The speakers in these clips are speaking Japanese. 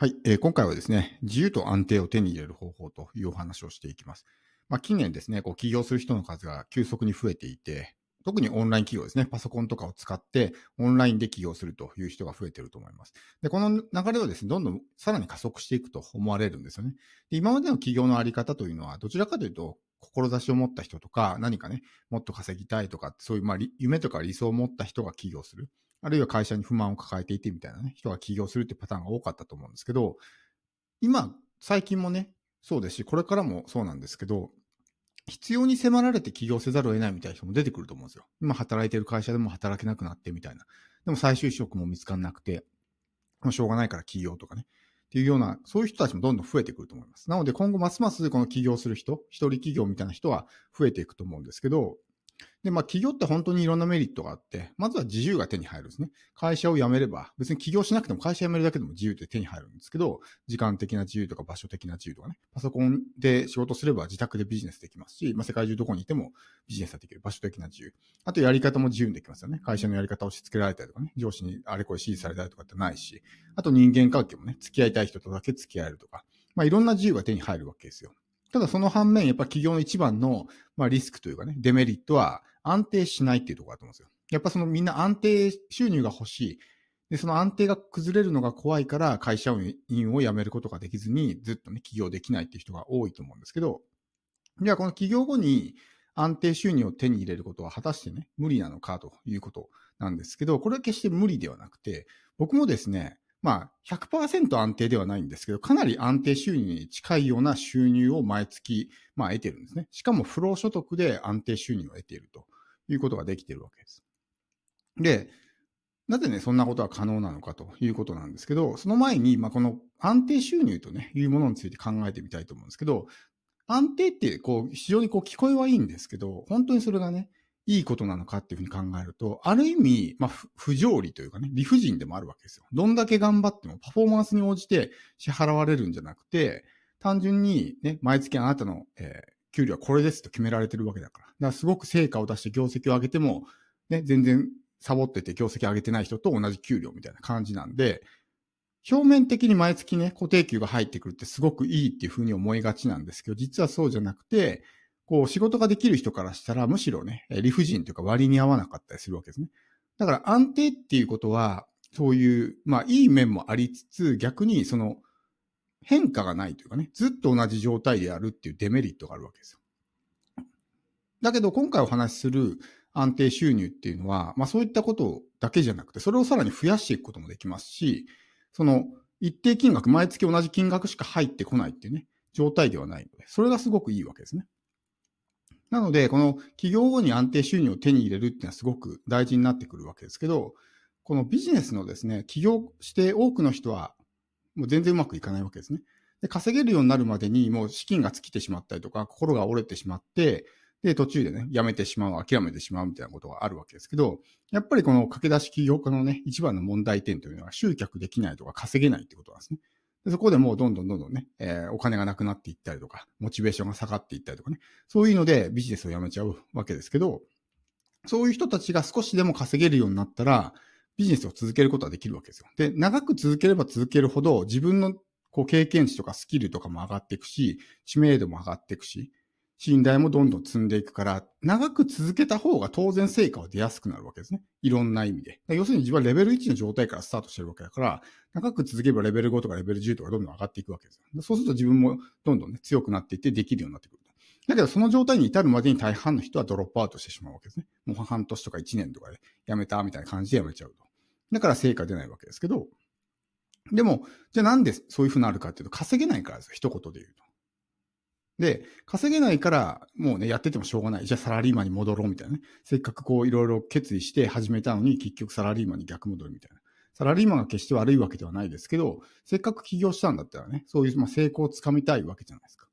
はい、えー、今回はですね、自由と安定を手に入れる方法というお話をしていきます。まあ、近年ですね、こう起業する人の数が急速に増えていて、特にオンライン企業ですね、パソコンとかを使ってオンラインで起業するという人が増えていると思います。で、この流れをですね、どんどんさらに加速していくと思われるんですよね。で今までの起業のあり方というのは、どちらかというと、志を持った人とか、何かね、もっと稼ぎたいとか、そういう、まあ、夢とか理想を持った人が起業する。あるいは会社に不満を抱えていてみたいなね、人が起業するってパターンが多かったと思うんですけど、今、最近もね、そうですし、これからもそうなんですけど、必要に迫られて起業せざるを得ないみたいな人も出てくると思うんですよ。今働いてる会社でも働けなくなってみたいな。でも再就職も見つかんなくて、もうしょうがないから起業とかね。っていうような、そういう人たちもどんどん増えてくると思います。なので今後ますますこの起業する人、一人起業みたいな人は増えていくと思うんですけど、で、まあ、企業って本当にいろんなメリットがあって、まずは自由が手に入るんですね。会社を辞めれば、別に起業しなくても会社辞めるだけでも自由って手に入るんですけど、時間的な自由とか場所的な自由とかね、パソコンで仕事すれば自宅でビジネスできますし、まあ、世界中どこにいてもビジネスができる場所的な自由。あとやり方も自由にできますよね。会社のやり方を押し付けられたりとかね、上司にあれこれ指示されたりとかってないし、あと人間関係もね、付き合いたい人とだけ付き合えるとか、まあ、いろんな自由が手に入るわけですよ。ただその反面、やっぱ企業の一番の、まあ、リスクというかね、デメリットは安定しないっていうところだと思うんですよ。やっぱそのみんな安定収入が欲しい。で、その安定が崩れるのが怖いから会社員を辞めることができずにずっとね、起業できないっていう人が多いと思うんですけど、じゃあこの起業後に安定収入を手に入れることは果たしてね、無理なのかということなんですけど、これは決して無理ではなくて、僕もですね、まあ100%安定ではないんですけど、かなり安定収入に近いような収入を毎月、まあ得てるんですね。しかも不労所得で安定収入を得ているということができているわけです。で、なぜね、そんなことは可能なのかということなんですけど、その前に、まあ、この安定収入とね、いうものについて考えてみたいと思うんですけど、安定って、こう、非常にこう聞こえはいいんですけど、本当にそれがね、いいことなのかっていうふうに考えると、ある意味、まあ、不条理というかね、理不尽でもあるわけですよ。どんだけ頑張ってもパフォーマンスに応じて支払われるんじゃなくて、単純にね、毎月あなたの、えー、給料はこれですと決められてるわけだから。だからすごく成果を出して業績を上げても、ね、全然サボってて業績上げてない人と同じ給料みたいな感じなんで、表面的に毎月ね、固定給が入ってくるってすごくいいっていうふうに思いがちなんですけど、実はそうじゃなくて、こう、仕事ができる人からしたら、むしろね、理不尽というか割に合わなかったりするわけですね。だから安定っていうことは、そういう、まあ、いい面もありつつ、逆にその、変化がないというかね、ずっと同じ状態であるっていうデメリットがあるわけですよ。だけど、今回お話しする安定収入っていうのは、まあそういったことだけじゃなくて、それをさらに増やしていくこともできますし、その一定金額、毎月同じ金額しか入ってこないっていうね、状態ではないので、それがすごくいいわけですね。なので、この起業後に安定収入を手に入れるっていうのはすごく大事になってくるわけですけど、このビジネスのですね、起業して多くの人はもう全然うまくいかないわけですね。で、稼げるようになるまでにもう資金が尽きてしまったりとか、心が折れてしまって、で、途中でね、やめてしまう、諦めてしまうみたいなことがあるわけですけど、やっぱりこの駆け出し起業家のね、一番の問題点というのは集客できないとか稼げないってことなんですね。そこでもうどんどんどんどんね、えー、お金がなくなっていったりとか、モチベーションが下がっていったりとかね、そういうのでビジネスをやめちゃうわけですけど、そういう人たちが少しでも稼げるようになったら、ビジネスを続けることはできるわけですよ。で、長く続ければ続けるほど、自分のこう経験値とかスキルとかも上がっていくし、知名度も上がっていくし、信頼もどんどん積んでいくから、長く続けた方が当然成果は出やすくなるわけですね。いろんな意味で。要するに自分はレベル1の状態からスタートしてるわけだから、長く続けばレベル5とかレベル10とかどんどん上がっていくわけです。そうすると自分もどんどんね、強くなっていってできるようになってくる。だけどその状態に至るまでに大半の人はドロップアウトしてしまうわけですね。もう半年とか1年とかで辞めたみたいな感じで辞めちゃうと。だから成果出ないわけですけど、でも、じゃあなんでそういうふうになるかっていうと、稼げないからですよ。一言で言うと。で、稼げないから、もうね、やっててもしょうがない。じゃあサラリーマンに戻ろうみたいなね。せっかくこういろいろ決意して始めたのに、結局サラリーマンに逆戻るみたいな。サラリーマンが決して悪いわけではないですけど、せっかく起業したんだったらね、そういうま成功をつかみたいわけじゃないですか。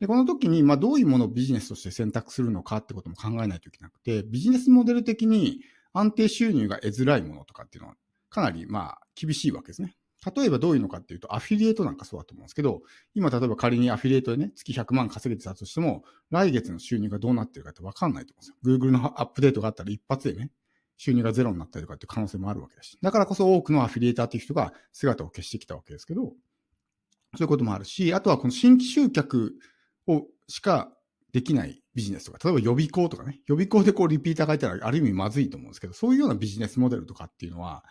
で、この時に、まあどういうものをビジネスとして選択するのかってことも考えないといけなくて、ビジネスモデル的に安定収入が得づらいものとかっていうのは、かなりまあ厳しいわけですね。例えばどういうのかっていうと、アフィリエイトなんかそうだと思うんですけど、今例えば仮にアフィリエイトでね、月100万稼げてたとしても、来月の収入がどうなってるかってわかんないと思うんですよ。Google のアップデートがあったら一発でね、収入がゼロになったりとかっていう可能性もあるわけだし。だからこそ多くのアフィリエイターっていう人が姿を消してきたわけですけど、そういうこともあるし、あとはこの新規集客をしかできないビジネスとか、例えば予備校とかね、予備校でこうリピーターがいたらある意味まずいと思うんですけど、そういうようなビジネスモデルとかっていうのは、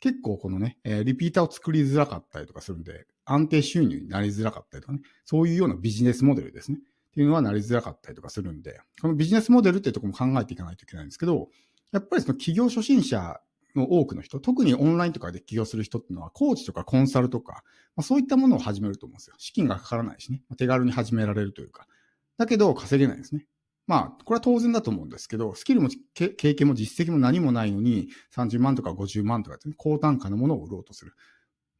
結構このね、えー、リピーターを作りづらかったりとかするんで、安定収入になりづらかったりとかね、そういうようなビジネスモデルですね。っていうのはなりづらかったりとかするんで、このビジネスモデルっていうところも考えていかないといけないんですけど、やっぱりその起業初心者の多くの人、特にオンラインとかで起業する人っていうのは、コーチとかコンサルとか、まあ、そういったものを始めると思うんですよ。資金がかからないしね、まあ手軽に始められるというか。だけど稼げないですね。まあ、これは当然だと思うんですけど、スキルも経験も実績も何もないのに、30万とか50万とか、ね、高単価のものを売ろうとする。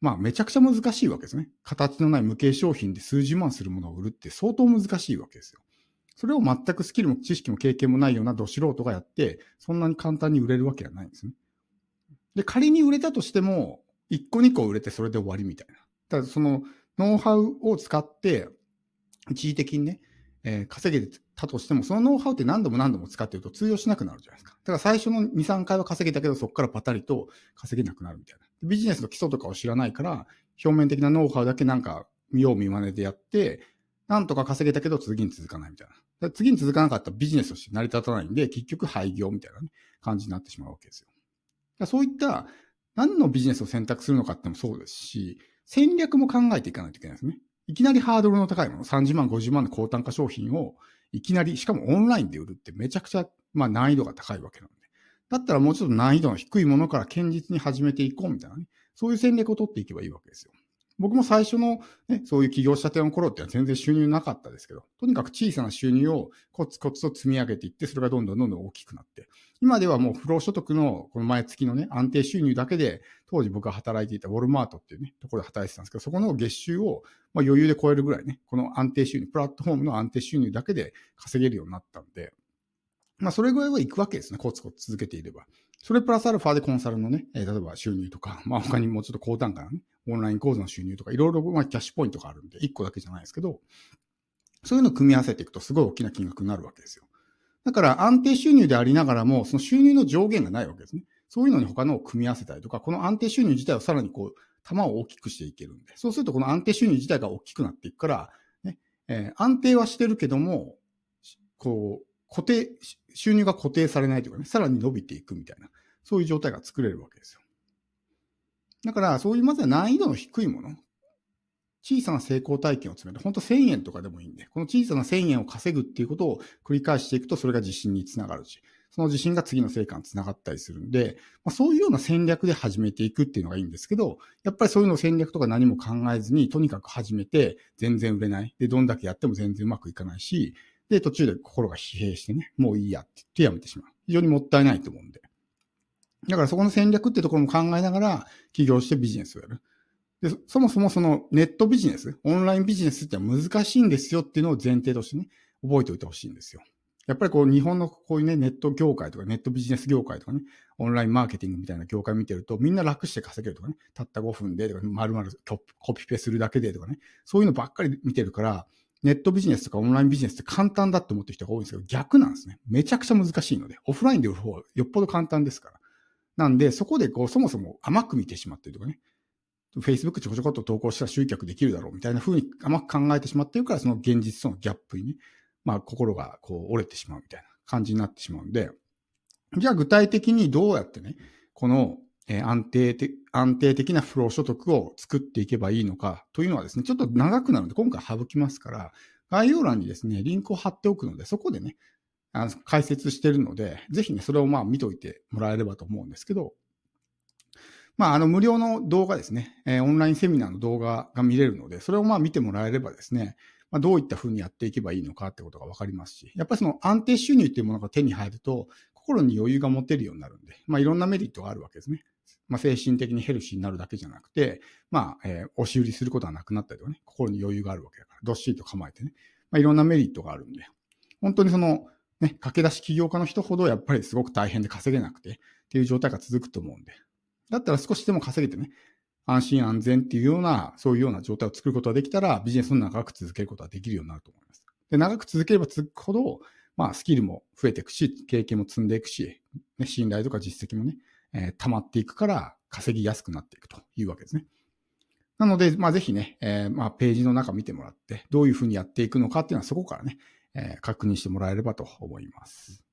まあ、めちゃくちゃ難しいわけですね。形のない無形商品で数十万するものを売るって相当難しいわけですよ。それを全くスキルも知識も経験もないようなど素人がやって、そんなに簡単に売れるわけはないんですね。で、仮に売れたとしても、1個2個売れてそれで終わりみたいな。ただそのノウハウを使って、一時的にね、えー、稼げたとしても、そのノウハウって何度も何度も使ってると通用しなくなるじゃないですか。だから最初の2、3回は稼げたけど、そこからパタリと稼げなくなるみたいな。ビジネスの基礎とかを知らないから、表面的なノウハウだけなんか見よう見まねでやって、なんとか稼げたけど次に続かないみたいな。次に続かなかったらビジネスとして成り立たないんで、結局廃業みたいな、ね、感じになってしまうわけですよ。そういった何のビジネスを選択するのかってもそうですし、戦略も考えていかないといけないですね。いきなりハードルの高いもの、30万、50万の高単価商品をいきなり、しかもオンラインで売るってめちゃくちゃ、まあ難易度が高いわけなんで。だったらもうちょっと難易度の低いものから堅実に始めていこうみたいなね。そういう戦略を取っていけばいいわけですよ。僕も最初の、ね、そういう起業したての頃って全然収入なかったですけど、とにかく小さな収入をコツコツと積み上げていって、それがどんどんどんどん大きくなって、今ではもう不労所得のこの毎月のね、安定収入だけで、当時僕が働いていたウォルマートっていうね、ところで働いてたんですけど、そこの月収をまあ余裕で超えるぐらいね、この安定収入、プラットフォームの安定収入だけで稼げるようになったんで、まあそれぐらいは行くわけですね、コツコツ続けていれば。それプラスアルファでコンサルのね、え、例えば収入とか、まあ他にもちょっと高単価なね、オンライン講座の収入とか、いろいろまあキャッシュポイントがあるんで、1個だけじゃないですけど、そういうのを組み合わせていくとすごい大きな金額になるわけですよ。だから安定収入でありながらも、その収入の上限がないわけですね。そういうのに他のを組み合わせたりとか、この安定収入自体をさらにこう、玉を大きくしていけるんで、そうするとこの安定収入自体が大きくなっていくから、ね、えー、安定はしてるけども、こう、固定、収入が固定されないというかね、さらに伸びていくみたいな、そういう状態が作れるわけですよ。だから、そういうまずは難易度の低いもの、小さな成功体験を積める。本当1000円とかでもいいんで、この小さな1000円を稼ぐっていうことを繰り返していくと、それが自信につながるし、その自信が次の成果につながったりするんで、まあ、そういうような戦略で始めていくっていうのがいいんですけど、やっぱりそういうの戦略とか何も考えずに、とにかく始めて全然売れない。で、どんだけやっても全然うまくいかないし、で、途中で心が疲弊してね、もういいやって言ってやめてしまう。非常にもったいないと思うんで。だからそこの戦略ってところも考えながら起業してビジネスをやる。で、そもそもそのネットビジネス、オンラインビジネスって難しいんですよっていうのを前提としてね、覚えておいてほしいんですよ。やっぱりこう日本のこういうね、ネット業界とかネットビジネス業界とかね、オンラインマーケティングみたいな業界見てると、みんな楽して稼げるとかね、たった5分でとか、丸々コピペするだけでとかね、そういうのばっかり見てるから、ネットビジネスとかオンラインビジネスって簡単だって思ってる人が多いんですけど、逆なんですね。めちゃくちゃ難しいので、オフラインで売る方がよっぽど簡単ですから。なんで、そこでこう、そもそも甘く見てしまってるとかね、Facebook ちょこちょこっと投稿したら集客できるだろうみたいな風に甘く考えてしまってるから、その現実とのギャップにね、まあ心がこう折れてしまうみたいな感じになってしまうんで、じゃあ具体的にどうやってね、この安定的、安定的な不労所得を作っていけばいいのかというのはですね、ちょっと長くなるので今回省きますから、概要欄にですね、リンクを貼っておくので、そこでね、あの解説してるので、ぜひね、それをまあ見といてもらえればと思うんですけど、まあ、あの、無料の動画ですね、えー、オンラインセミナーの動画が見れるので、それをまあ見てもらえればですね、まあ、どういった風にやっていけばいいのかってことがわかりますし、やっぱりその安定収入っていうものが手に入ると、心に余裕が持てるようになるんで、まあ、いろんなメリットがあるわけですね。まあ、精神的にヘルシーになるだけじゃなくて、まあ、えー、押し売りすることはなくなったりとかね、心に余裕があるわけだから、どっしりと構えてね、まあ、いろんなメリットがあるんで、本当にその、ね、駆け出し起業家の人ほどやっぱりすごく大変で稼げなくてっていう状態が続くと思うんで、だったら少しでも稼げてね、安心安全っていうような、そういうような状態を作ることができたら、ビジネスを長く続けることができるようになると思います。で、長く続ければ続くほど、まあ、スキルも増えていくし、経験も積んでいくし、ね、信頼とか実績もね、えー、溜まっていくから、稼ぎやすくなっていくというわけですね。なので、まあ、ぜひね、えー、まあ、ページの中見てもらって、どういうふうにやっていくのかっていうのはそこからね、えー、確認してもらえればと思います。